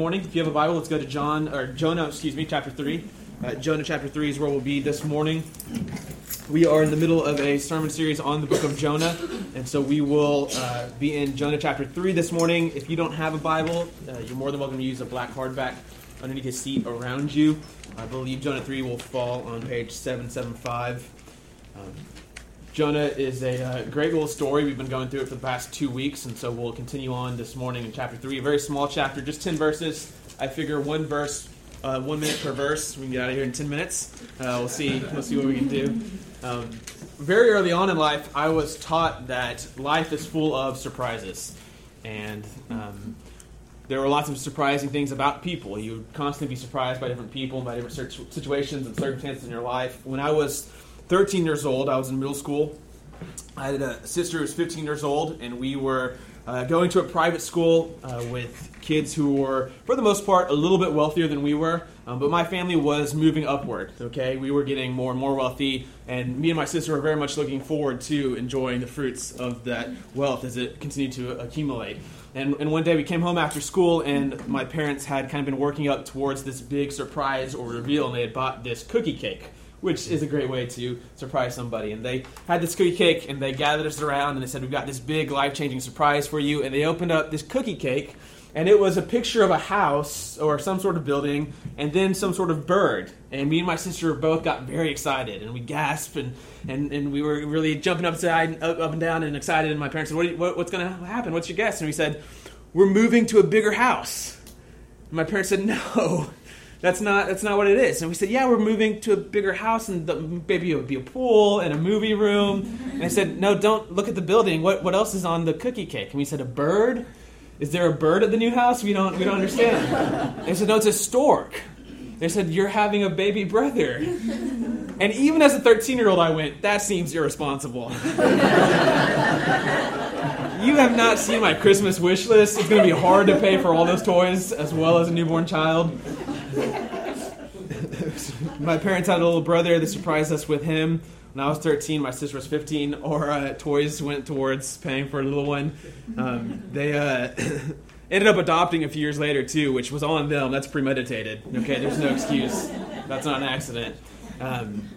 morning. If you have a Bible, let's go to John or Jonah, excuse me, chapter three. Uh, Jonah chapter three is where we'll be this morning. We are in the middle of a sermon series on the book of Jonah, and so we will uh, be in Jonah chapter three this morning. If you don't have a Bible, uh, you're more than welcome to use a black hardback underneath his seat around you. I believe Jonah three will fall on page seven seven five. Um, Jonah is a uh, great little story. We've been going through it for the past two weeks, and so we'll continue on this morning in chapter 3. A very small chapter, just 10 verses. I figure one verse, uh, one minute per verse. We can get out of here in 10 minutes. Uh, we'll see. We'll see what we can do. Um, very early on in life, I was taught that life is full of surprises, and um, there were lots of surprising things about people. You would constantly be surprised by different people, by different situations and circumstances in your life. When I was 13 years old. I was in middle school. I had a sister who was 15 years old, and we were uh, going to a private school uh, with kids who were, for the most part, a little bit wealthier than we were. Um, but my family was moving upward. Okay, we were getting more and more wealthy, and me and my sister were very much looking forward to enjoying the fruits of that wealth as it continued to accumulate. And, and one day we came home after school, and my parents had kind of been working up towards this big surprise or reveal, and they had bought this cookie cake which is a great way to surprise somebody. And they had this cookie cake, and they gathered us around, and they said, "We've got this big, life-changing surprise for you." And they opened up this cookie cake, and it was a picture of a house or some sort of building, and then some sort of bird. And me and my sister both got very excited, and we gasped, and and, and we were really jumping upside, up, up and down, and excited. And my parents said, what, what "What's going to happen? What's your guess?" And we said, "We're moving to a bigger house." And my parents said, "No." That's not that's not what it is. And we said, yeah, we're moving to a bigger house, and the, maybe it would be a pool and a movie room. And I said, no, don't look at the building. What what else is on the cookie cake? And we said, a bird. Is there a bird at the new house? We don't we don't understand. They said, no, it's a stork. They said, you're having a baby brother. And even as a 13 year old, I went, that seems irresponsible. you have not seen my Christmas wish list. It's going to be hard to pay for all those toys as well as a newborn child. my parents had a little brother. They surprised us with him. When I was 13, my sister was 15. Our uh, toys went towards paying for a little one. Um, they uh, ended up adopting a few years later too, which was on them. That's premeditated. Okay, there's no excuse. That's not an accident. Um,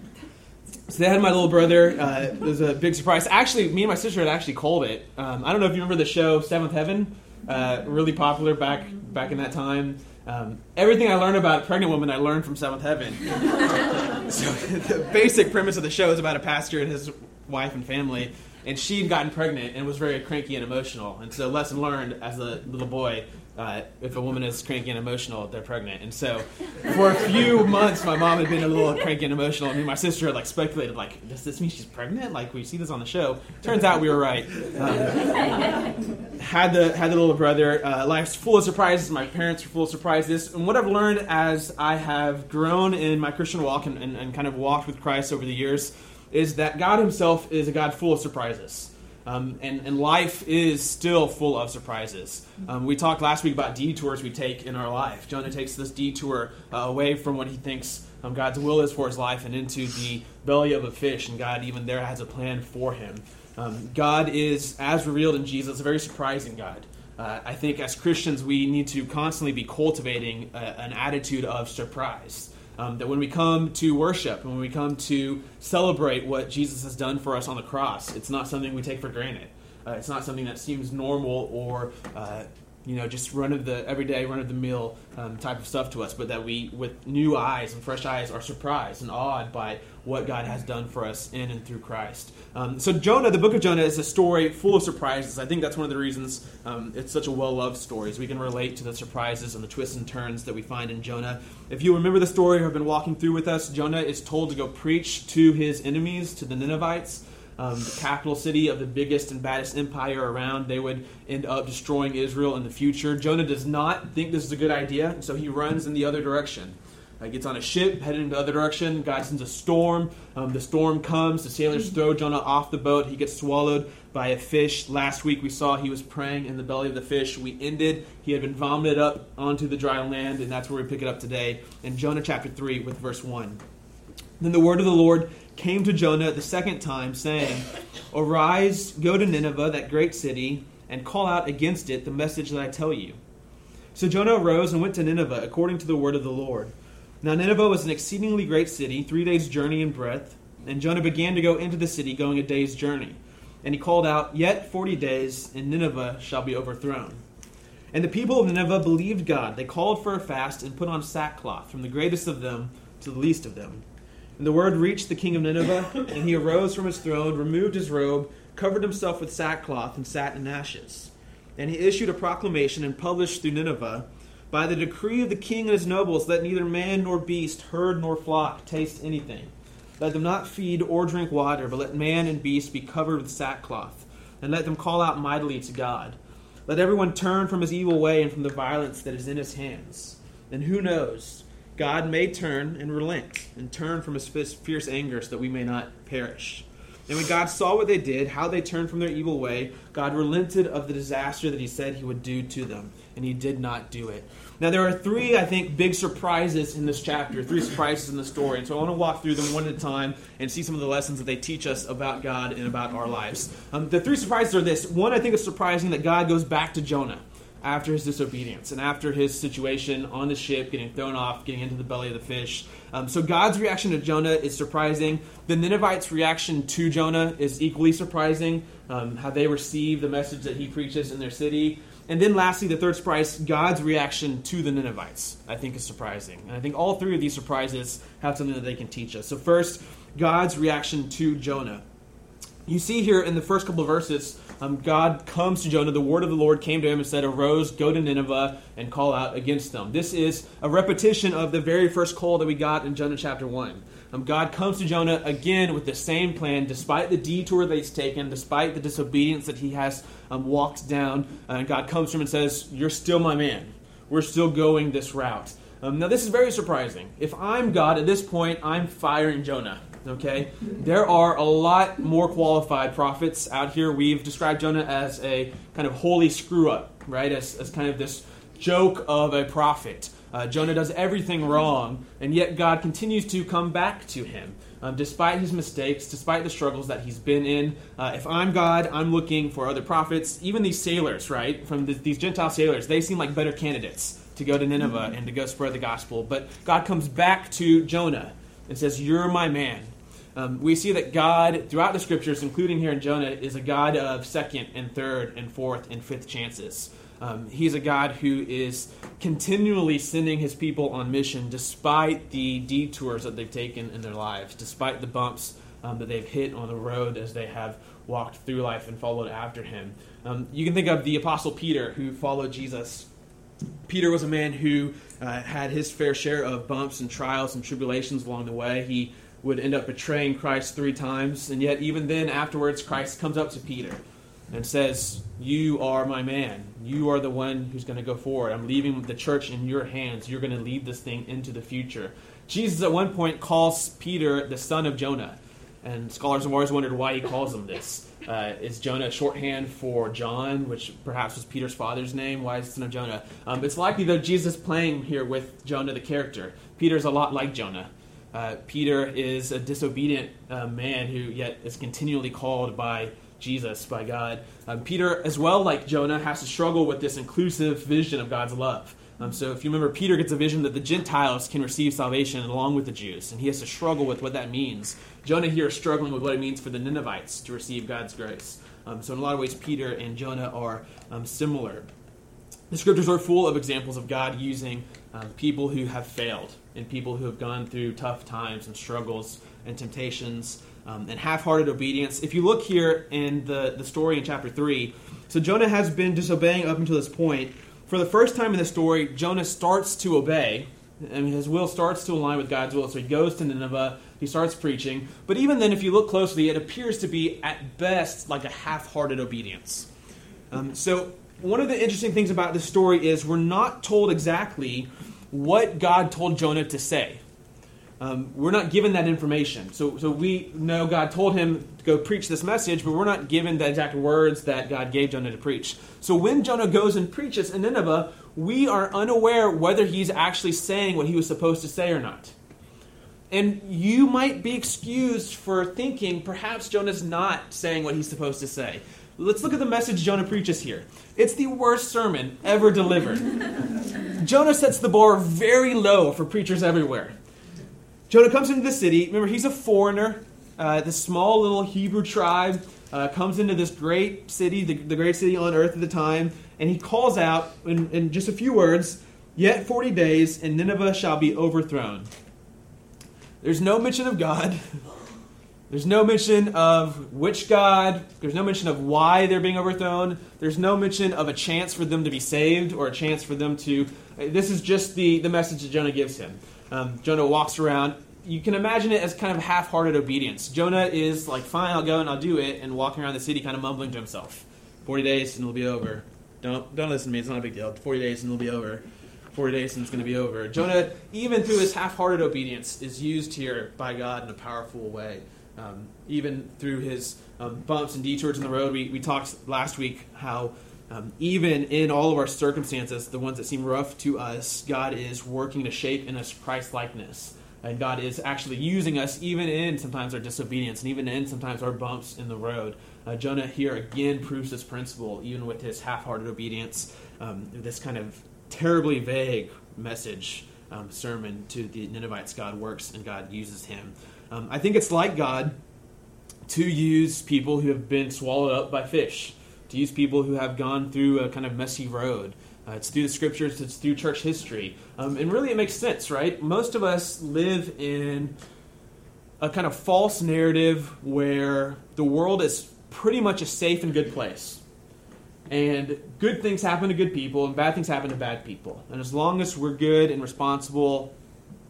so they had my little brother. Uh, it was a big surprise. Actually, me and my sister had actually called it. Um, I don't know if you remember the show Seventh Heaven. Uh, really popular back back in that time. Um, everything I learned about a pregnant woman, I learned from Seventh Heaven. so the basic premise of the show is about a pastor and his wife and family, and she'd gotten pregnant and was very cranky and emotional. And so, lesson learned as a little boy: uh, if a woman is cranky and emotional, they're pregnant. And so, for a few months, my mom had been a little cranky and emotional. I mean, my sister had like speculated, like, does this mean she's pregnant? Like, we see this on the show. Turns out we were right. Um, had the had the little brother. Uh, life's full of surprises. My parents were full of surprises. And what I've learned as I have grown in my Christian walk and, and, and kind of walked with Christ over the years is that God Himself is a God full of surprises. Um, and, and life is still full of surprises. Um, we talked last week about detours we take in our life. Jonah takes this detour uh, away from what he thinks um, God's will is for his life and into the belly of a fish, and God even there has a plan for him. Um, God is, as revealed in Jesus, a very surprising God. Uh, I think as Christians, we need to constantly be cultivating a, an attitude of surprise. Um, that when we come to worship, when we come to celebrate what Jesus has done for us on the cross, it's not something we take for granted. Uh, it's not something that seems normal or uh, you know, just run of the everyday, run of the mill um, type of stuff to us, but that we, with new eyes and fresh eyes, are surprised and awed by what God has done for us in and through Christ. Um, so, Jonah, the book of Jonah, is a story full of surprises. I think that's one of the reasons um, it's such a well loved story, is we can relate to the surprises and the twists and turns that we find in Jonah. If you remember the story or have been walking through with us, Jonah is told to go preach to his enemies, to the Ninevites um, the capital city of the biggest and baddest empire around. They would end up destroying Israel in the future. Jonah does not think this is a good idea, so he runs in the other direction. Uh, gets on a ship, headed in the other direction. God sends a storm. Um, the storm comes. The sailors throw Jonah off the boat. He gets swallowed by a fish. Last week we saw he was praying in the belly of the fish. We ended. He had been vomited up onto the dry land, and that's where we pick it up today in Jonah chapter 3 with verse 1. Then the word of the Lord came to Jonah the second time, saying, Arise, go to Nineveh, that great city, and call out against it the message that I tell you. So Jonah arose and went to Nineveh according to the word of the Lord. Now Nineveh was an exceedingly great city, three days' journey in breadth. And Jonah began to go into the city, going a day's journey. And he called out, Yet forty days, and Nineveh shall be overthrown. And the people of Nineveh believed God. They called for a fast and put on sackcloth, from the greatest of them to the least of them. And the word reached the king of Nineveh, and he arose from his throne, removed his robe, covered himself with sackcloth, and sat in ashes. And he issued a proclamation and published through Nineveh by the decree of the king and his nobles, let neither man nor beast, herd nor flock taste anything. Let them not feed or drink water, but let man and beast be covered with sackcloth, and let them call out mightily to God. Let everyone turn from his evil way and from the violence that is in his hands. And who knows? God may turn and relent and turn from his fierce anger so that we may not perish. And when God saw what they did, how they turned from their evil way, God relented of the disaster that he said he would do to them, and he did not do it. Now, there are three, I think, big surprises in this chapter, three surprises in the story. And so I want to walk through them one at a time and see some of the lessons that they teach us about God and about our lives. Um, the three surprises are this one, I think it's surprising that God goes back to Jonah after his disobedience and after his situation on the ship, getting thrown off, getting into the belly of the fish. Um, so God's reaction to Jonah is surprising. The Ninevites' reaction to Jonah is equally surprising. Um, how they receive the message that he preaches in their city. And then lastly, the third surprise, God's reaction to the Ninevites, I think is surprising. And I think all three of these surprises have something that they can teach us. So, first, God's reaction to Jonah. You see here in the first couple verses, um, God comes to Jonah. The word of the Lord came to him and said, Arose, go to Nineveh, and call out against them. This is a repetition of the very first call that we got in Jonah chapter 1. Um, God comes to Jonah again with the same plan, despite the detour that he's taken, despite the disobedience that he has um, walked down. Uh, and God comes to him and says, You're still my man. We're still going this route. Um, now, this is very surprising. If I'm God at this point, I'm firing Jonah. Okay? There are a lot more qualified prophets out here. We've described Jonah as a kind of holy screw up, right? As, as kind of this joke of a prophet. Uh, Jonah does everything wrong, and yet God continues to come back to him. Um, despite his mistakes, despite the struggles that he's been in. Uh, if I'm God, I'm looking for other prophets. Even these sailors, right, from the, these Gentile sailors, they seem like better candidates to go to Nineveh and to go spread the gospel. But God comes back to Jonah and says, You're my man. Um, we see that God, throughout the scriptures, including here in Jonah, is a God of second and third and fourth and fifth chances. Um, he's a God who is continually sending his people on mission despite the detours that they've taken in their lives, despite the bumps um, that they've hit on the road as they have walked through life and followed after him. Um, you can think of the Apostle Peter who followed Jesus. Peter was a man who uh, had his fair share of bumps and trials and tribulations along the way. He would end up betraying Christ three times, and yet, even then, afterwards, Christ comes up to Peter and says, You are my man. You are the one who's going to go forward. I'm leaving the church in your hands. You're going to lead this thing into the future. Jesus, at one point, calls Peter the son of Jonah. And scholars have always wondered why he calls him this. Uh, is Jonah a shorthand for John, which perhaps was Peter's father's name? Why is the son of Jonah? Um, it's likely that Jesus playing here with Jonah, the character. Peter's a lot like Jonah. Uh, Peter is a disobedient uh, man who yet is continually called by Jesus by God. Um, Peter, as well like Jonah, has to struggle with this inclusive vision of God's love. Um, so if you remember, Peter gets a vision that the Gentiles can receive salvation along with the Jews, and he has to struggle with what that means. Jonah here is struggling with what it means for the Ninevites to receive God's grace. Um, so in a lot of ways, Peter and Jonah are um, similar. The scriptures are full of examples of God using um, people who have failed and people who have gone through tough times and struggles and temptations um, and half hearted obedience. If you look here in the, the story in chapter 3, so Jonah has been disobeying up until this point. For the first time in the story, Jonah starts to obey, and his will starts to align with God's will. So he goes to Nineveh, he starts preaching. But even then, if you look closely, it appears to be at best like a half hearted obedience. Um, so, one of the interesting things about this story is we're not told exactly what God told Jonah to say. Um, we're not given that information. So, so we know God told him to go preach this message, but we're not given the exact words that God gave Jonah to preach. So when Jonah goes and preaches in Nineveh, we are unaware whether he's actually saying what he was supposed to say or not. And you might be excused for thinking perhaps Jonah's not saying what he's supposed to say. Let's look at the message Jonah preaches here. It's the worst sermon ever delivered. Jonah sets the bar very low for preachers everywhere. Jonah comes into the city. Remember, he's a foreigner. Uh, this small little Hebrew tribe uh, comes into this great city, the, the, great city on earth at the time, and he calls out in, in just a few words Yet 40 days, and Nineveh shall be overthrown. There's no mention of God. There's no mention of which God. There's no mention of why they're being overthrown. There's no mention of a chance for them to be saved or a chance for them to. This is just the, the message that Jonah gives him. Um, Jonah walks around. You can imagine it as kind of half hearted obedience. Jonah is like, fine, I'll go and I'll do it, and walking around the city kind of mumbling to himself 40 days and it'll be over. Don't, don't listen to me, it's not a big deal. 40 days and it'll be over. 40 days and it's going to be over. Jonah, even through his half hearted obedience, is used here by God in a powerful way. Um, even through his um, bumps and detours in the road, we, we talked last week how um, even in all of our circumstances, the ones that seem rough to us, God is working to shape in us Christ likeness. And God is actually using us even in sometimes our disobedience and even in sometimes our bumps in the road. Uh, Jonah here again proves this principle, even with his half hearted obedience, um, this kind of terribly vague message um, sermon to the Ninevites. God works and God uses him. Um, I think it's like God to use people who have been swallowed up by fish, to use people who have gone through a kind of messy road. Uh, it's through the scriptures, it's through church history. Um, and really, it makes sense, right? Most of us live in a kind of false narrative where the world is pretty much a safe and good place and good things happen to good people, and bad things happen to bad people. And as long as we're good and responsible,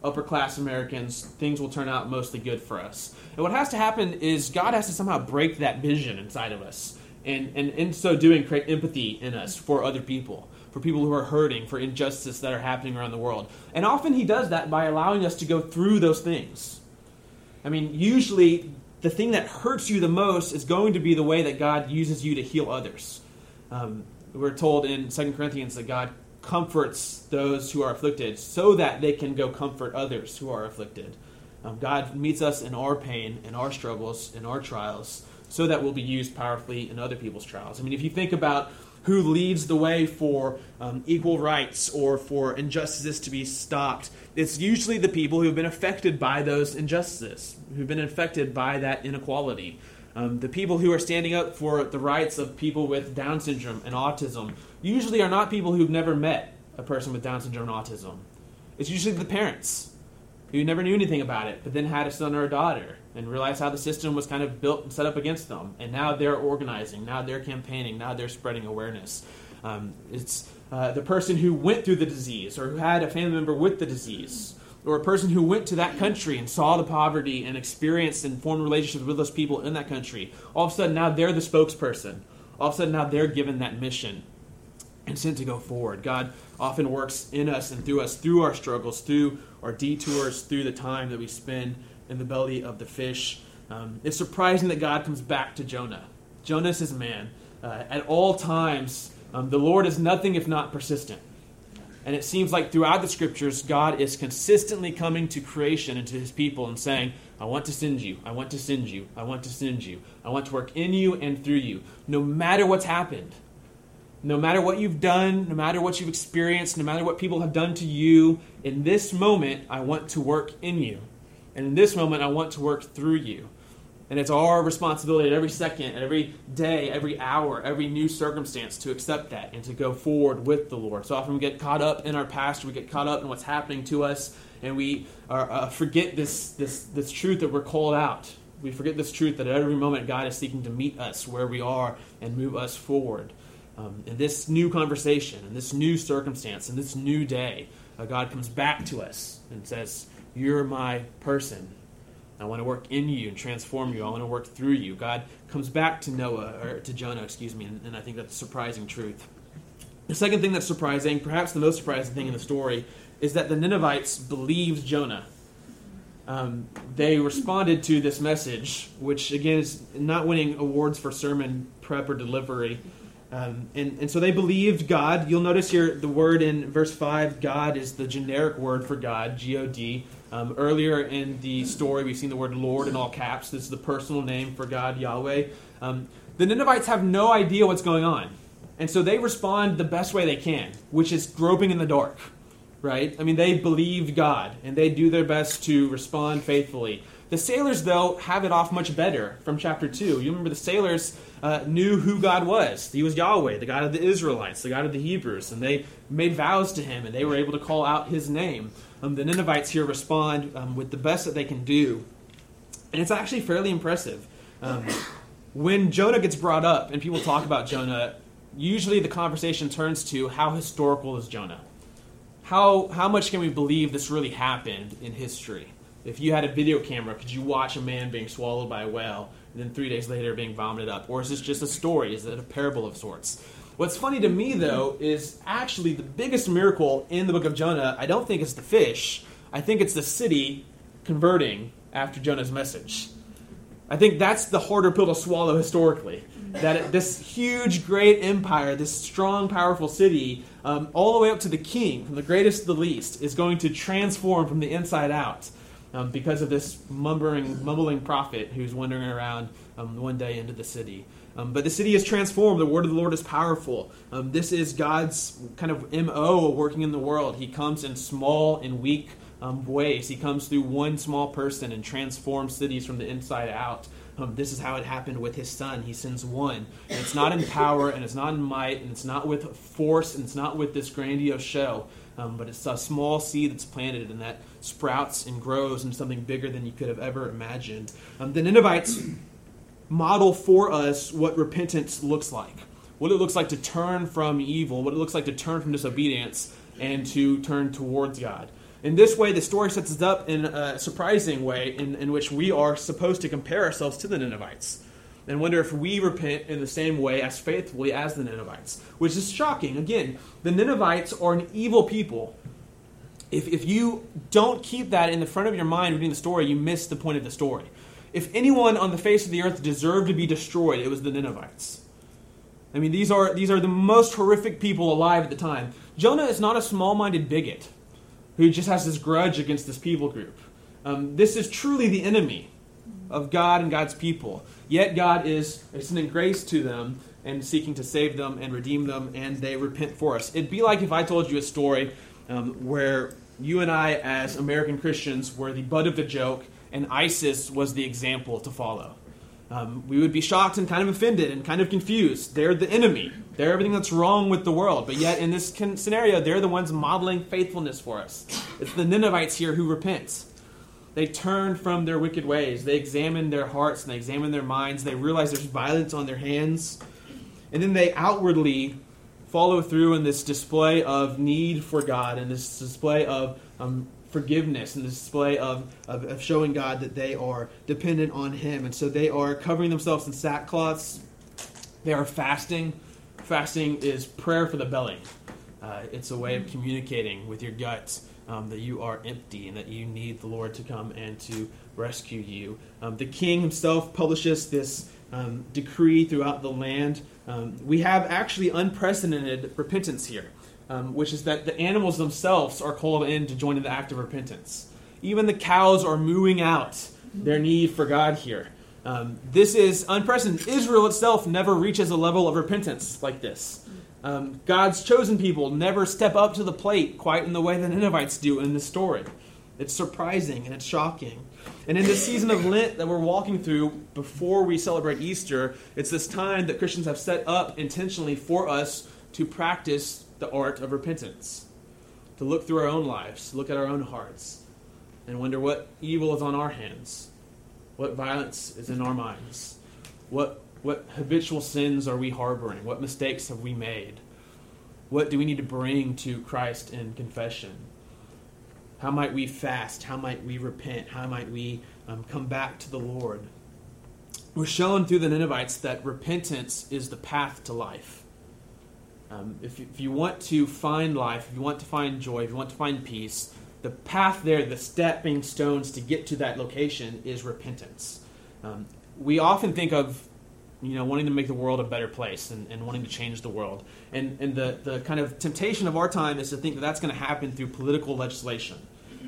upper class Americans, things will turn out mostly good for us. And what has to happen is God has to somehow break that vision inside of us, and, and in so doing, create empathy in us for other people, for people who are hurting, for injustice that are happening around the world. And often He does that by allowing us to go through those things. I mean, usually the thing that hurts you the most is going to be the way that God uses you to heal others. Um, we're told in 2 Corinthians that God comforts those who are afflicted so that they can go comfort others who are afflicted. Um, God meets us in our pain, in our struggles, in our trials, so that we'll be used powerfully in other people's trials. I mean, if you think about who leads the way for um, equal rights or for injustices to be stopped, it's usually the people who've been affected by those injustices, who've been affected by that inequality. Um, the people who are standing up for the rights of people with Down syndrome and autism usually are not people who've never met a person with Down syndrome and autism. It's usually the parents who never knew anything about it, but then had a son or a daughter and realized how the system was kind of built and set up against them. And now they're organizing, now they're campaigning, now they're spreading awareness. Um, it's uh, the person who went through the disease or who had a family member with the disease or a person who went to that country and saw the poverty and experienced and formed relationships with those people in that country, all of a sudden now they're the spokesperson. All of a sudden now they're given that mission and sent to go forward. God often works in us and through us, through our struggles, through our detours, through the time that we spend in the belly of the fish. Um, it's surprising that God comes back to Jonah. Jonah is a man. Uh, at all times, um, the Lord is nothing if not persistent. And it seems like throughout the scriptures, God is consistently coming to creation and to his people and saying, I want to send you. I want to send you. I want to send you. I want to work in you and through you. No matter what's happened, no matter what you've done, no matter what you've experienced, no matter what people have done to you, in this moment, I want to work in you. And in this moment, I want to work through you. And it's our responsibility at every second, at every day, every hour, every new circumstance to accept that and to go forward with the Lord. So often we get caught up in our past, we get caught up in what's happening to us, and we are, uh, forget this, this, this truth that we're called out. We forget this truth that at every moment God is seeking to meet us where we are and move us forward. Um, in this new conversation, in this new circumstance, in this new day, uh, God comes back to us and says, You're my person I want to work in you and transform you. I want to work through you. God comes back to Noah, or to Jonah, excuse me, and, and I think that's a surprising truth. The second thing that's surprising, perhaps the most surprising thing in the story, is that the Ninevites believed Jonah. Um, they responded to this message, which again is not winning awards for sermon prep or delivery. Um, and, and so they believed God. You'll notice here the word in verse 5, God is the generic word for God, G O D. Um, earlier in the story, we've seen the word Lord in all caps. This is the personal name for God, Yahweh. Um, the Ninevites have no idea what's going on. And so they respond the best way they can, which is groping in the dark, right? I mean, they believe God and they do their best to respond faithfully. The sailors, though, have it off much better from chapter 2. You remember the sailors uh, knew who God was. He was Yahweh, the God of the Israelites, the God of the Hebrews, and they made vows to him and they were able to call out his name. Um, the Ninevites here respond um, with the best that they can do. And it's actually fairly impressive. Um, when Jonah gets brought up and people talk about Jonah, usually the conversation turns to how historical is Jonah? How, how much can we believe this really happened in history? If you had a video camera, could you watch a man being swallowed by a whale and then three days later being vomited up? Or is this just a story? Is it a parable of sorts? What's funny to me, though, is actually the biggest miracle in the book of Jonah, I don't think it's the fish. I think it's the city converting after Jonah's message. I think that's the harder pill to swallow historically. That this huge, great empire, this strong, powerful city, um, all the way up to the king, from the greatest to the least, is going to transform from the inside out um, because of this mumbling, mumbling prophet who's wandering around um, one day into the city. Um, but the city is transformed. The word of the Lord is powerful. Um, this is God's kind of MO working in the world. He comes in small and weak um, ways. He comes through one small person and transforms cities from the inside out. Um, this is how it happened with his son. He sends one. And it's not in power, and it's not in might, and it's not with force, and it's not with this grandiose show. Um, but it's a small seed that's planted and that sprouts and grows into something bigger than you could have ever imagined. Um, the Ninevites model for us what repentance looks like, what it looks like to turn from evil, what it looks like to turn from disobedience, and to turn towards God. In this way, the story sets us up in a surprising way in, in which we are supposed to compare ourselves to the Ninevites and wonder if we repent in the same way as faithfully as the Ninevites, which is shocking. Again, the Ninevites are an evil people. If, if you don't keep that in the front of your mind reading the story, you miss the point of the story. If anyone on the face of the earth deserved to be destroyed, it was the Ninevites. I mean, these are, these are the most horrific people alive at the time. Jonah is not a small minded bigot who just has this grudge against this people group. Um, this is truly the enemy of God and God's people. Yet God is extending grace to them and seeking to save them and redeem them, and they repent for us. It'd be like if I told you a story um, where you and I, as American Christians, were the butt of the joke, and ISIS was the example to follow. Um, we would be shocked and kind of offended and kind of confused. They're the enemy. They're everything that's wrong with the world. But yet, in this scenario, they're the ones modeling faithfulness for us. It's the Ninevites here who repent. They turn from their wicked ways. They examine their hearts and they examine their minds. They realize there's violence on their hands. And then they outwardly follow through in this display of need for God and this display of um, forgiveness and the display of, of, of, showing God that they are dependent on Him. And so they are covering themselves in sackcloths. They are fasting. Fasting is prayer for the belly. Uh, it's a way of communicating with your guts um, that you are empty and that you need the Lord to come and to rescue you. Um, the king himself publishes this um, decree throughout the land. Um, we have actually unprecedented repentance here, um, which is that the animals themselves are called in to join in the act of repentance. Even the cows are mooing out their need for God here. Um, this is unprecedented. Israel itself never reaches a level of repentance like this. Um, God's chosen people never step up to the plate quite in the way the Ninevites do in this story. It's surprising and it's shocking. And in this season of Lent that we're walking through before we celebrate Easter, it's this time that Christians have set up intentionally for us to practice the art of repentance, to look through our own lives, look at our own hearts, and wonder what evil is on our hands, what violence is in our minds, what what habitual sins are we harboring? What mistakes have we made? What do we need to bring to Christ in confession? How might we fast? How might we repent? How might we um, come back to the Lord? We're shown through the Ninevites that repentance is the path to life. Um, if, if you want to find life, if you want to find joy, if you want to find peace, the path there, the stepping stones to get to that location is repentance. Um, we often think of you know, wanting to make the world a better place and, and wanting to change the world. And, and the, the kind of temptation of our time is to think that that's going to happen through political legislation.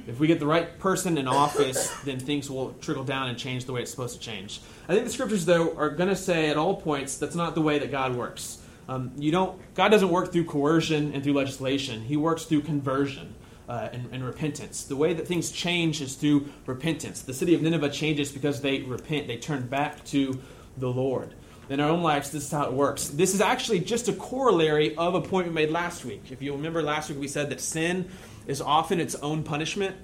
If we get the right person in office, then things will trickle down and change the way it's supposed to change. I think the scriptures, though, are going to say at all points that's not the way that God works. Um, you don't. God doesn't work through coercion and through legislation. He works through conversion. Uh, and, and, repentance. The way that things change is through repentance. The city of Nineveh changes because they repent, they turn back to the Lord. In our own lives, this is how it works. This is actually just a corollary of a point we made last week. If you remember last week, we said that sin is often its own punishment,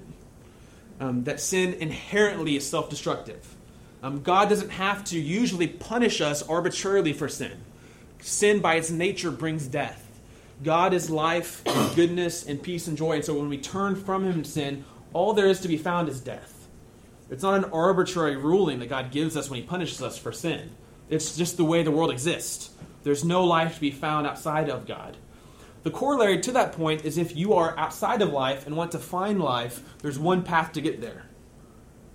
um, that sin inherently is self destructive. Um, God doesn't have to usually punish us arbitrarily for sin. Sin, by its nature, brings death. God is life, and goodness, and peace and joy. And so when we turn from Him in sin, all there is to be found is death. It's not an arbitrary ruling that God gives us when He punishes us for sin. It's just the way the world exists. There's no life to be found outside of God. The corollary to that point is if you are outside of life and want to find life, there's one path to get there.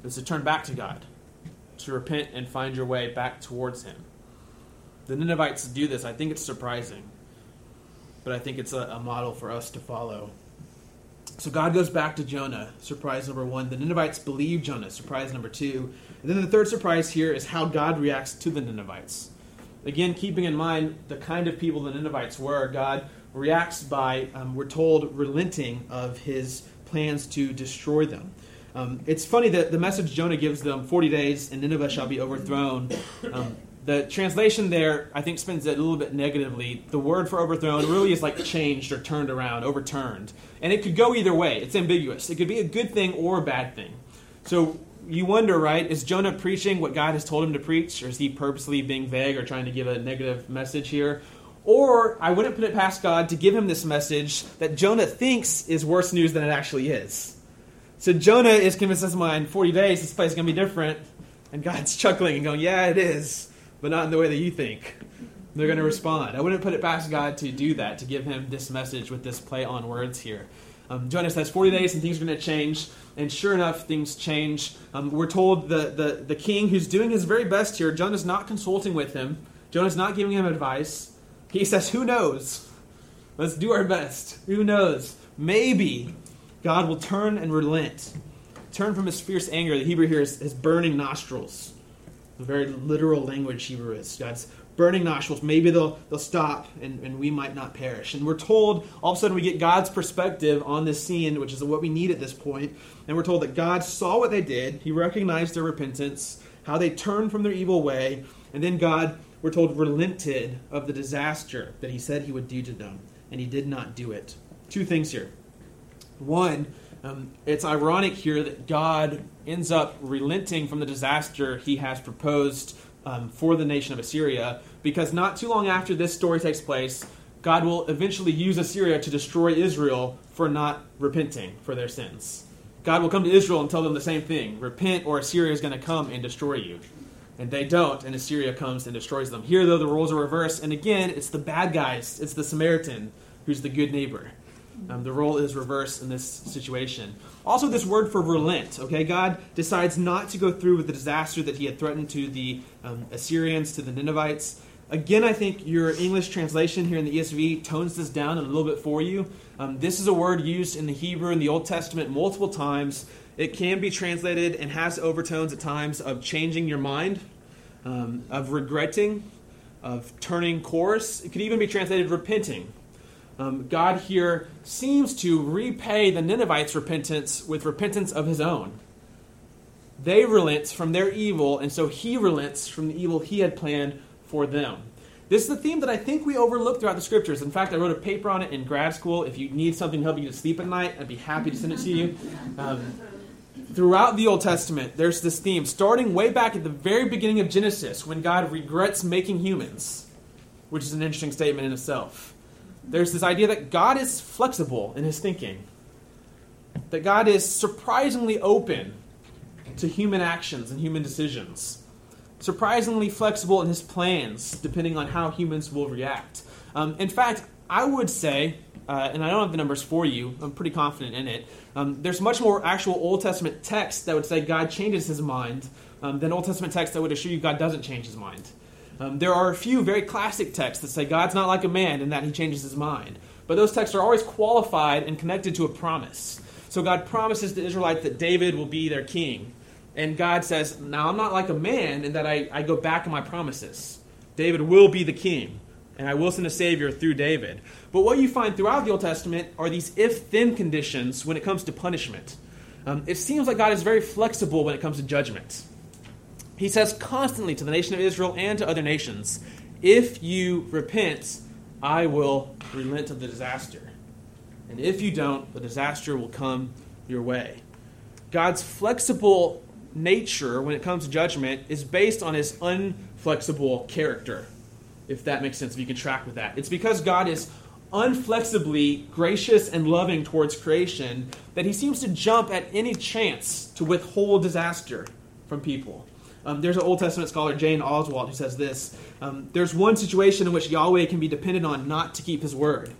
It's to turn back to God, to repent and find your way back towards Him. The Ninevites do this. I think it's surprising, but I think it's a, a model for us to follow. So God goes back to Jonah. Surprise number one. The Ninevites believe Jonah. Surprise number two. And then the third surprise here is how God reacts to the Ninevites. Again, keeping in mind the kind of people the Ninevites were, God reacts by, um, we're told, relenting of his plans to destroy them. Um, it's funny that the message Jonah gives them 40 days and Nineveh shall be overthrown. Um, the translation there, I think, spins it a little bit negatively. The word for overthrown really is like changed or turned around, overturned. And it could go either way. It's ambiguous. It could be a good thing or a bad thing. So you wonder, right? Is Jonah preaching what God has told him to preach, or is he purposely being vague or trying to give a negative message here? Or I wouldn't put it past God to give him this message that Jonah thinks is worse news than it actually is. So Jonah is convinced in his mind, 40 days, this place is going to be different. And God's chuckling and going, yeah, it is, but not in the way that you think. They're going to respond. I wouldn't put it past God to do that, to give him this message with this play on words here. Um, Jonah says 40 days and things are going to change. And sure enough, things change. Um, we're told the, the, the king, who's doing his very best here, Jonah's not consulting with him, Jonah's not giving him advice. He says, Who knows? Let's do our best. Who knows? Maybe God will turn and relent. Turn from his fierce anger. The Hebrew here is his burning nostrils. The very literal language Hebrew is. God's burning nostrils. Maybe they'll, they'll stop and, and we might not perish. And we're told, all of a sudden, we get God's perspective on this scene, which is what we need at this point. And we're told that God saw what they did, He recognized their repentance, how they turned from their evil way, and then God we're told, relented of the disaster that he said he would do to them, and he did not do it. Two things here. One, um, it's ironic here that God ends up relenting from the disaster he has proposed um, for the nation of Assyria, because not too long after this story takes place, God will eventually use Assyria to destroy Israel for not repenting for their sins. God will come to Israel and tell them the same thing repent, or Assyria is going to come and destroy you. And they don't, and Assyria comes and destroys them. Here, though, the roles are reversed, and again, it's the bad guys. It's the Samaritan who's the good neighbor. Um, the role is reversed in this situation. Also, this word for relent. Okay, God decides not to go through with the disaster that He had threatened to the um, Assyrians, to the Ninevites. Again, I think your English translation here in the ESV tones this down a little bit for you. Um, this is a word used in the Hebrew in the Old Testament multiple times it can be translated and has overtones at times of changing your mind, um, of regretting, of turning course. It could even be translated repenting. Um, God here seems to repay the Ninevites' repentance with repentance of his own. They relent from their evil, and so he relents from the evil he had planned for them. This is the theme that I think we overlook throughout the scriptures. In fact, I wrote a paper on it in grad school. If you need something to help you to sleep at night, I'd be happy to send it to you. Um, throughout the Old Testament, there's this theme, starting way back at the very beginning of Genesis, when God regrets making humans, which is an interesting statement in itself. There's this idea that God is flexible in his thinking, that God is surprisingly open to human actions and human decisions, surprisingly flexible in his plans, depending on how humans will react. Um, in fact, I would say, uh, and I don't have the numbers for you, I'm pretty confident in it, um, there's much more actual Old Testament text that would say God changes his mind um, than Old Testament text that would assure you God doesn't change his mind. Um, there are a few very classic texts that say God's not like a man in that he changes his mind. But those texts are always qualified and connected to a promise. So God promises the Israelites that David will be their king. And God says, Now I'm not like a man in that I, I go back on my promises. David will be the king, and I will send a Savior through David. But what you find throughout the Old Testament are these if then conditions when it comes to punishment. Um, it seems like God is very flexible when it comes to judgment. He says constantly to the nation of Israel and to other nations, If you repent, I will relent of the disaster. And if you don't, the disaster will come your way. God's flexible nature when it comes to judgment is based on his unflexible character, if that makes sense, if you can track with that. It's because God is unflexibly gracious and loving towards creation that he seems to jump at any chance to withhold disaster from people. Um, there's an Old Testament scholar, Jane Oswald, who says this um, There's one situation in which Yahweh can be depended on not to keep his word.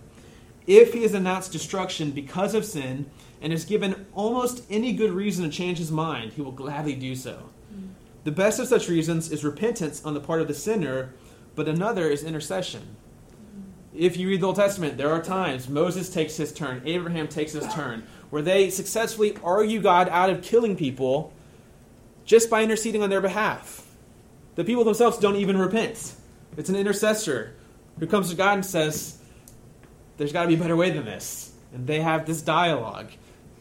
If he has announced destruction because of sin and has given almost any good reason to change his mind, he will gladly do so. The best of such reasons is repentance on the part of the sinner, but another is intercession. If you read the Old Testament, there are times Moses takes his turn, Abraham takes his turn, where they successfully argue God out of killing people just by interceding on their behalf. The people themselves don't even repent. It's an intercessor who comes to God and says, There's got to be a better way than this. And they have this dialogue.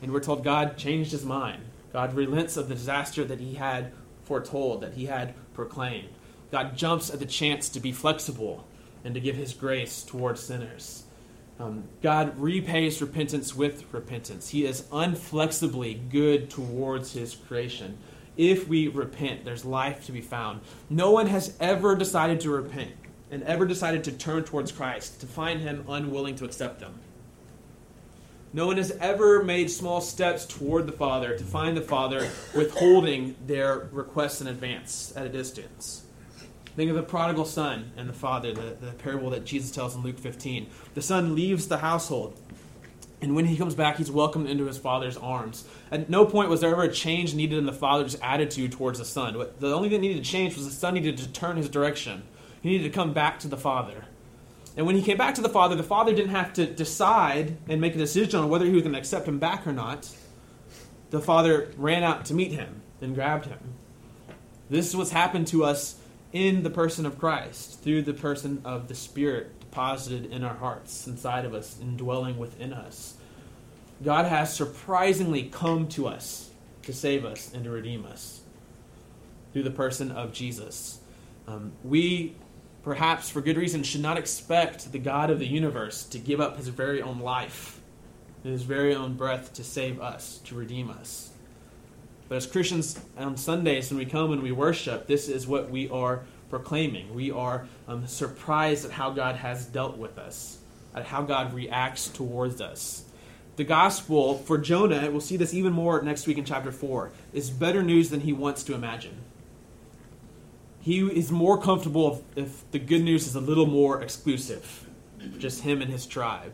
And we're told God changed his mind. God relents of the disaster that he had foretold, that he had proclaimed. God jumps at the chance to be flexible and to give his grace towards sinners. Um, God repays repentance with repentance. He is unflexibly good towards his creation. If we repent, there's life to be found. No one has ever decided to repent and ever decided to turn towards Christ to find him unwilling to accept them. No one has ever made small steps toward the Father to find the Father withholding their requests in advance at a distance. Think of the prodigal son and the father, the, the parable that Jesus tells in Luke 15. The son leaves the household, and when he comes back, he's welcomed into his father's arms. At no point was there ever a change needed in the father's attitude towards the son. The only thing that needed to change was the son needed to turn his direction. He needed to come back to the father. And when he came back to the father, the father didn't have to decide and make a decision on whether he was going to accept him back or not. The father ran out to meet him and grabbed him. This is what's happened to us in the person of Christ, through the person of the Spirit deposited in our hearts, inside of us, indwelling within us. God has surprisingly come to us to save us and to redeem us through the person of Jesus. Um, we, perhaps for good reason, should not expect the God of the universe to give up his very own life, his very own breath to save us, to redeem us. But as Christians on Sundays, when we come and we worship, this is what we are proclaiming. We are um, surprised at how God has dealt with us, at how God reacts towards us. The gospel for Jonah, we'll see this even more next week in chapter 4, is better news than he wants to imagine. He is more comfortable if, if the good news is a little more exclusive, just him and his tribe.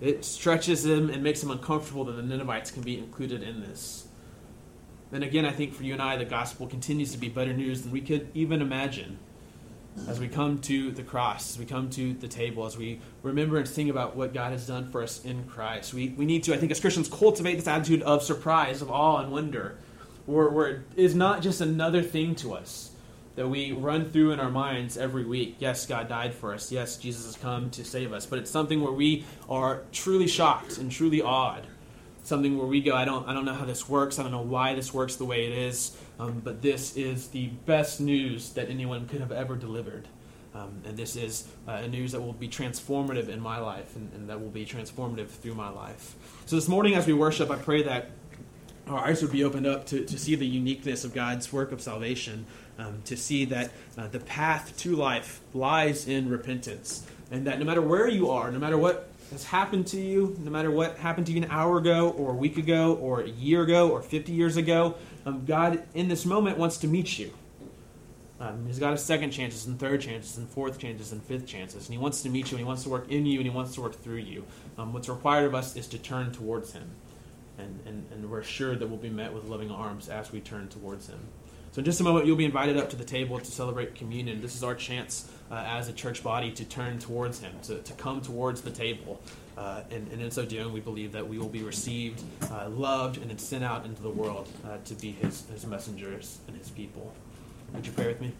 It stretches him and makes him uncomfortable that the Ninevites can be included in this. Then again, I think for you and I, the gospel continues to be better news than we could even imagine. As we come to the cross, as we come to the table, as we remember and sing about what God has done for us in Christ, we, we need to, I think, as Christians, cultivate this attitude of surprise, of awe and wonder, where, where it is not just another thing to us that we run through in our minds every week. Yes, God died for us. Yes, Jesus has come to save us. But it's something where we are truly shocked and truly awed something where we go, I don't, I don't know how this works. I don't know why this works the way it is. Um, but this is the best news that anyone could have ever delivered. Um, and this is uh, a news that will be transformative in my life and, and, that will be transformative through my life. So this morning, as we worship, I pray that our eyes would be opened up to, to see the uniqueness of God's work of salvation, um, to see that uh, the path to life lies in repentance, and that no matter where you are, no matter what has happened to you, no matter what happened to you an hour ago, or a week ago, or a year ago, or 50 years ago, um, God in this moment wants to meet you. Um, he's got a second chances and third chances and fourth chances and fifth chances, and he wants to meet you, and he wants to work in you, and he wants to work through you. Um, what's required of us is to turn towards him, and, and, and we're sure that we'll be met with loving arms as we turn towards him. So, in just a moment, you'll be invited up to the table to celebrate communion. This is our chance uh, as a church body to turn towards Him, to, to come towards the table. Uh, and, and, in so doing, we believe that we will be received, uh, loved, and then sent out into the world uh, to be his, his messengers and His people. Would you pray with me?